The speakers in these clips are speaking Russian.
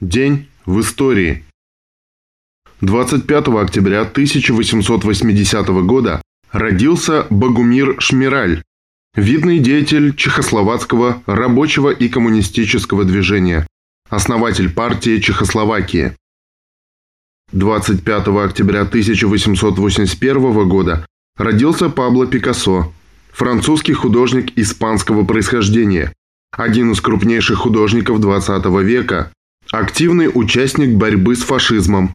День в истории. 25 октября 1880 года родился Богумир Шмираль, видный деятель чехословацкого рабочего и коммунистического движения, основатель партии Чехословакии. 25 октября 1881 года родился Пабло Пикассо, французский художник испанского происхождения, один из крупнейших художников XX века, активный участник борьбы с фашизмом,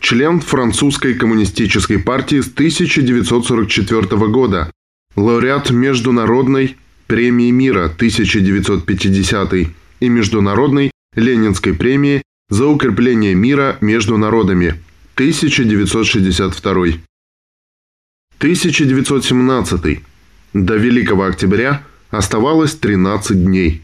член французской коммунистической партии с 1944 года, лауреат Международной премии мира 1950 и Международной Ленинской премии за укрепление мира между народами 1962. 1917. До Великого Октября оставалось 13 дней.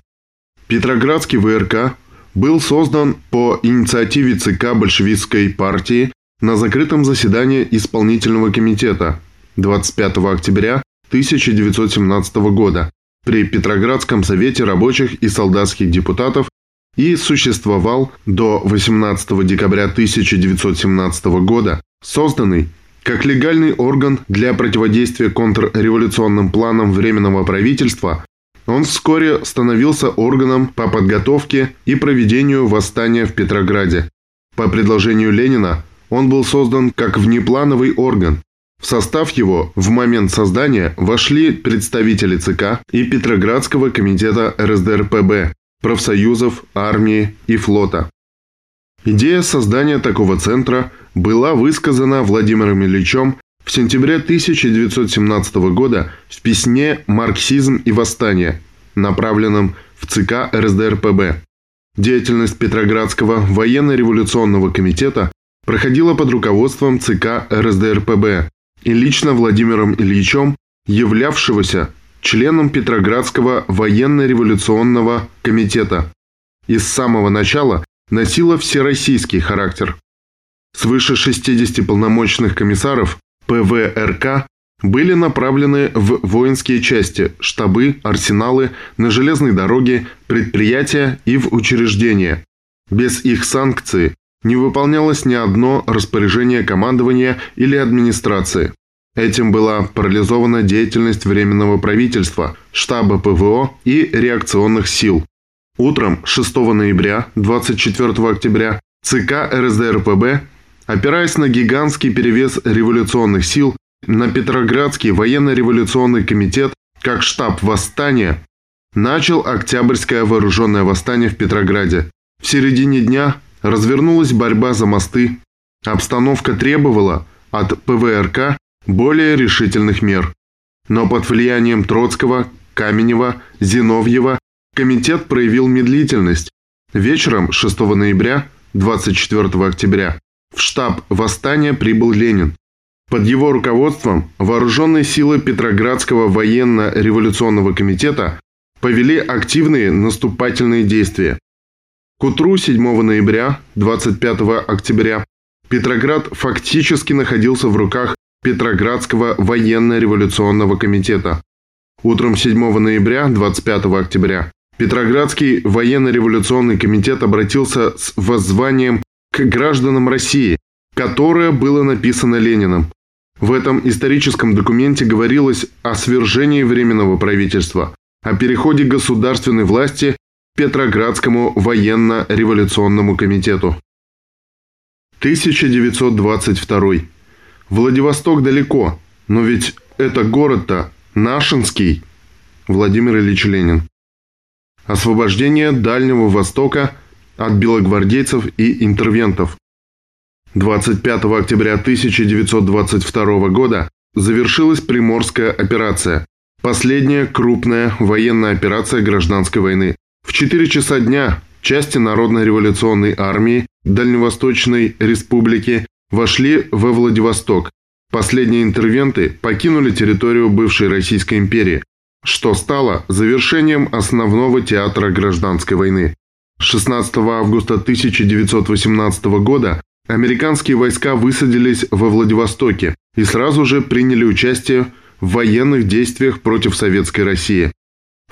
Петроградский ВРК был создан по инициативе ЦК большевистской партии на закрытом заседании исполнительного комитета 25 октября 1917 года при Петроградском совете рабочих и солдатских депутатов и существовал до 18 декабря 1917 года, созданный как легальный орган для противодействия контрреволюционным планам Временного правительства, он вскоре становился органом по подготовке и проведению восстания в Петрограде. По предложению Ленина он был создан как внеплановый орган. В состав его в момент создания вошли представители ЦК и Петроградского комитета РСДРПБ, профсоюзов, армии и флота. Идея создания такого центра была высказана Владимиром Ильичем в сентябре 1917 года в письме «Марксизм и восстание», направленном в ЦК РСДРПБ. Деятельность Петроградского военно-революционного комитета проходила под руководством ЦК РСДРПБ и лично Владимиром Ильичем, являвшегося членом Петроградского военно-революционного комитета. И с самого начала носила всероссийский характер. Свыше 60 полномочных комиссаров ПВРК были направлены в воинские части, штабы, арсеналы, на железной дороге, предприятия и в учреждения. Без их санкции не выполнялось ни одно распоряжение командования или администрации. Этим была парализована деятельность Временного правительства, штаба ПВО и реакционных сил. Утром 6 ноября 24 октября ЦК РСДРПБ Опираясь на гигантский перевес революционных сил, на Петроградский военно-революционный комитет как штаб восстания, начал Октябрьское вооруженное восстание в Петрограде. В середине дня развернулась борьба за мосты. Обстановка требовала от ПВРК более решительных мер. Но под влиянием Троцкого, Каменева, Зиновьева комитет проявил медлительность. Вечером 6 ноября, 24 октября в штаб восстания прибыл Ленин. Под его руководством вооруженные силы Петроградского военно-революционного комитета повели активные наступательные действия. К утру 7 ноября, 25 октября, Петроград фактически находился в руках Петроградского военно-революционного комитета. Утром 7 ноября, 25 октября, Петроградский военно-революционный комитет обратился с воззванием к гражданам России, которое было написано Лениным. В этом историческом документе говорилось о свержении Временного правительства, о переходе государственной власти к Петроградскому военно-революционному комитету. 1922. Владивосток далеко, но ведь это город-то Нашинский. Владимир Ильич Ленин. Освобождение Дальнего Востока – от белогвардейцев и интервентов. 25 октября 1922 года завершилась Приморская операция, последняя крупная военная операция гражданской войны. В 4 часа дня части Народно-революционной армии Дальневосточной республики вошли во Владивосток. Последние интервенты покинули территорию бывшей Российской империи, что стало завершением основного театра гражданской войны. 16 августа 1918 года американские войска высадились во Владивостоке и сразу же приняли участие в военных действиях против Советской России.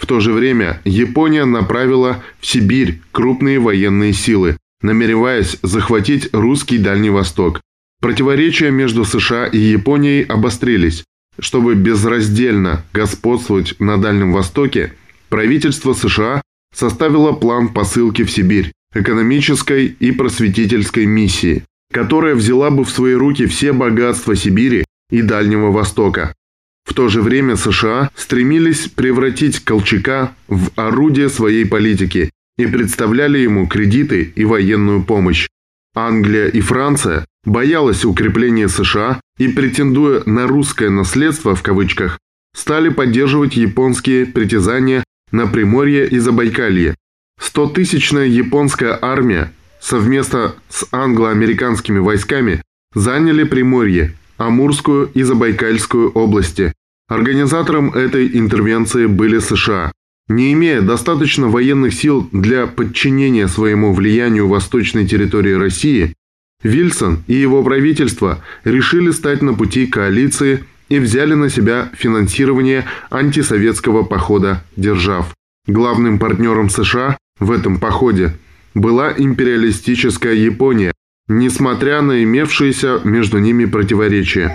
В то же время Япония направила в Сибирь крупные военные силы, намереваясь захватить русский Дальний Восток. Противоречия между США и Японией обострились. Чтобы безраздельно господствовать на Дальнем Востоке, правительство США составило план посылки в Сибирь экономической и просветительской миссии, которая взяла бы в свои руки все богатства Сибири и Дальнего Востока. В то же время США стремились превратить Колчака в орудие своей политики и представляли ему кредиты и военную помощь. Англия и Франция боялась укрепления США и, претендуя на «русское наследство» в кавычках, стали поддерживать японские притязания на Приморье и Забайкалье. Стотысячная японская армия совместно с англо-американскими войсками заняли Приморье, Амурскую и Забайкальскую области. Организатором этой интервенции были США. Не имея достаточно военных сил для подчинения своему влиянию восточной территории России, Вильсон и его правительство решили стать на пути коалиции и взяли на себя финансирование антисоветского похода держав. Главным партнером США в этом походе была империалистическая Япония, несмотря на имевшиеся между ними противоречия.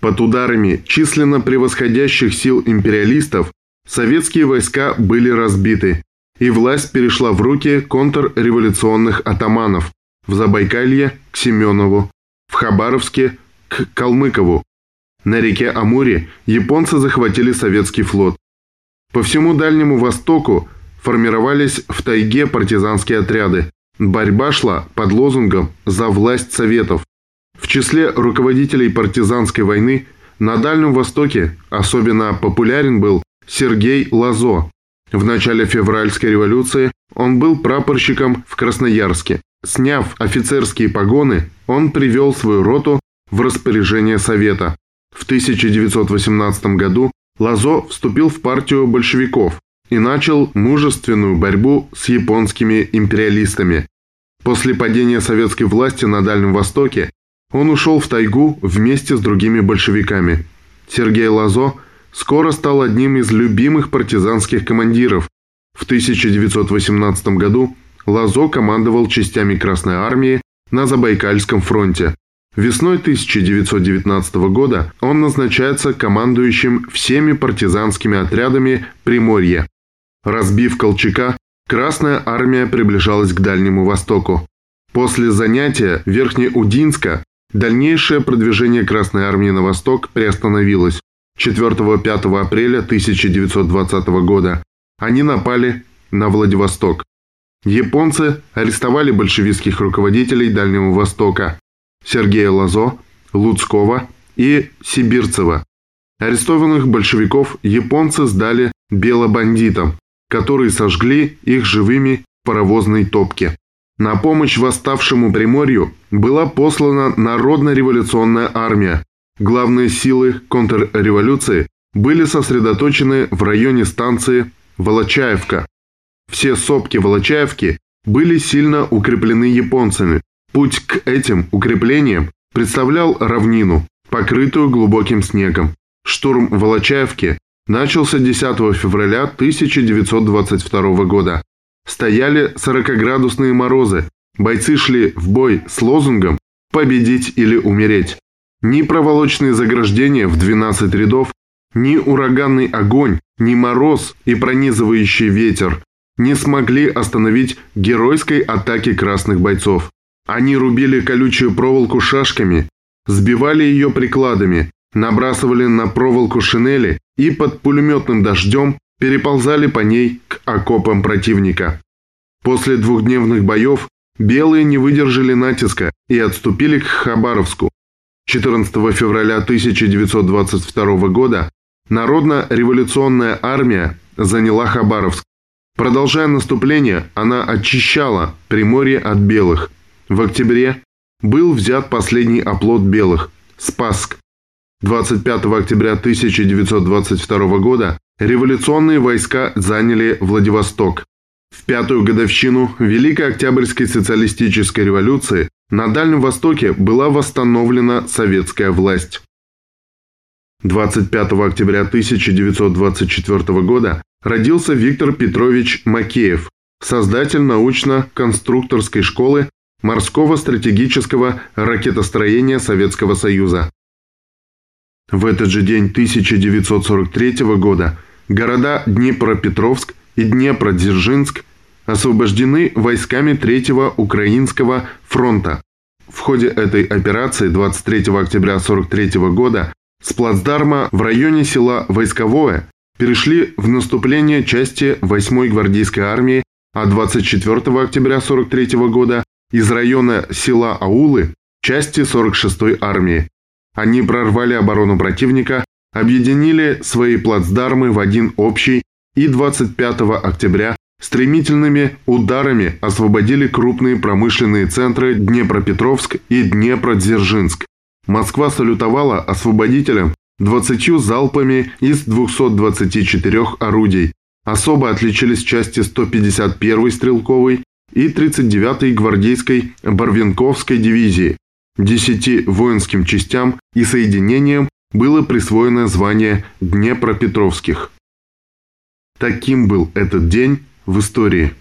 Под ударами численно превосходящих сил империалистов советские войска были разбиты, и власть перешла в руки контрреволюционных атаманов в Забайкалье к Семенову, в Хабаровске к Калмыкову. На реке Амуре японцы захватили советский флот. По всему Дальнему Востоку формировались в тайге партизанские отряды. Борьба шла под лозунгом «За власть Советов». В числе руководителей партизанской войны на Дальнем Востоке особенно популярен был Сергей Лазо. В начале февральской революции он был прапорщиком в Красноярске. Сняв офицерские погоны, он привел свою роту в распоряжение Совета. В 1918 году Лазо вступил в партию большевиков и начал мужественную борьбу с японскими империалистами. После падения советской власти на Дальнем Востоке он ушел в тайгу вместе с другими большевиками. Сергей Лазо скоро стал одним из любимых партизанских командиров. В 1918 году Лазо командовал частями Красной Армии на Забайкальском фронте. Весной 1919 года он назначается командующим всеми партизанскими отрядами Приморья. Разбив Колчака, Красная Армия приближалась к Дальнему Востоку. После занятия Верхнеудинска Дальнейшее продвижение Красной Армии на восток приостановилось. 4-5 апреля 1920 года они напали на Владивосток. Японцы арестовали большевистских руководителей Дальнего Востока Сергея Лазо, Луцкого и Сибирцева. Арестованных большевиков японцы сдали белобандитам, которые сожгли их живыми в паровозной топке. На помощь восставшему Приморью была послана Народно-революционная армия. Главные силы контрреволюции были сосредоточены в районе станции Волочаевка. Все сопки Волочаевки были сильно укреплены японцами. Путь к этим укреплениям представлял равнину, покрытую глубоким снегом. Штурм Волочаевки начался 10 февраля 1922 года стояли 40-градусные морозы. Бойцы шли в бой с лозунгом «Победить или умереть». Ни проволочные заграждения в 12 рядов, ни ураганный огонь, ни мороз и пронизывающий ветер не смогли остановить геройской атаки красных бойцов. Они рубили колючую проволоку шашками, сбивали ее прикладами, набрасывали на проволоку шинели и под пулеметным дождем переползали по ней к окопам противника. После двухдневных боев белые не выдержали натиска и отступили к Хабаровску. 14 февраля 1922 года Народно-революционная армия заняла Хабаровск. Продолжая наступление, она очищала Приморье от белых. В октябре был взят последний оплот белых – Спасск. 25 октября 1922 года Революционные войска заняли Владивосток. В пятую годовщину Великой Октябрьской социалистической революции на Дальнем Востоке была восстановлена советская власть. 25 октября 1924 года родился Виктор Петрович Макеев, создатель научно-конструкторской школы морского стратегического ракетостроения Советского Союза. В этот же день 1943 года города Днепропетровск и Днепродзержинск освобождены войсками Третьего Украинского фронта. В ходе этой операции 23 октября 1943 года с плацдарма в районе села Войсковое перешли в наступление части 8-й гвардейской армии, а 24 октября 1943 года из района села Аулы части 46-й армии. Они прорвали оборону противника, объединили свои плацдармы в один общий и 25 октября стремительными ударами освободили крупные промышленные центры Днепропетровск и Днепродзержинск. Москва салютовала освободителям 20 залпами из 224 орудий. Особо отличились части 151-й стрелковой и 39-й гвардейской Барвинковской дивизии. Десяти воинским частям и соединениям было присвоено звание Днепропетровских. Таким был этот день в истории.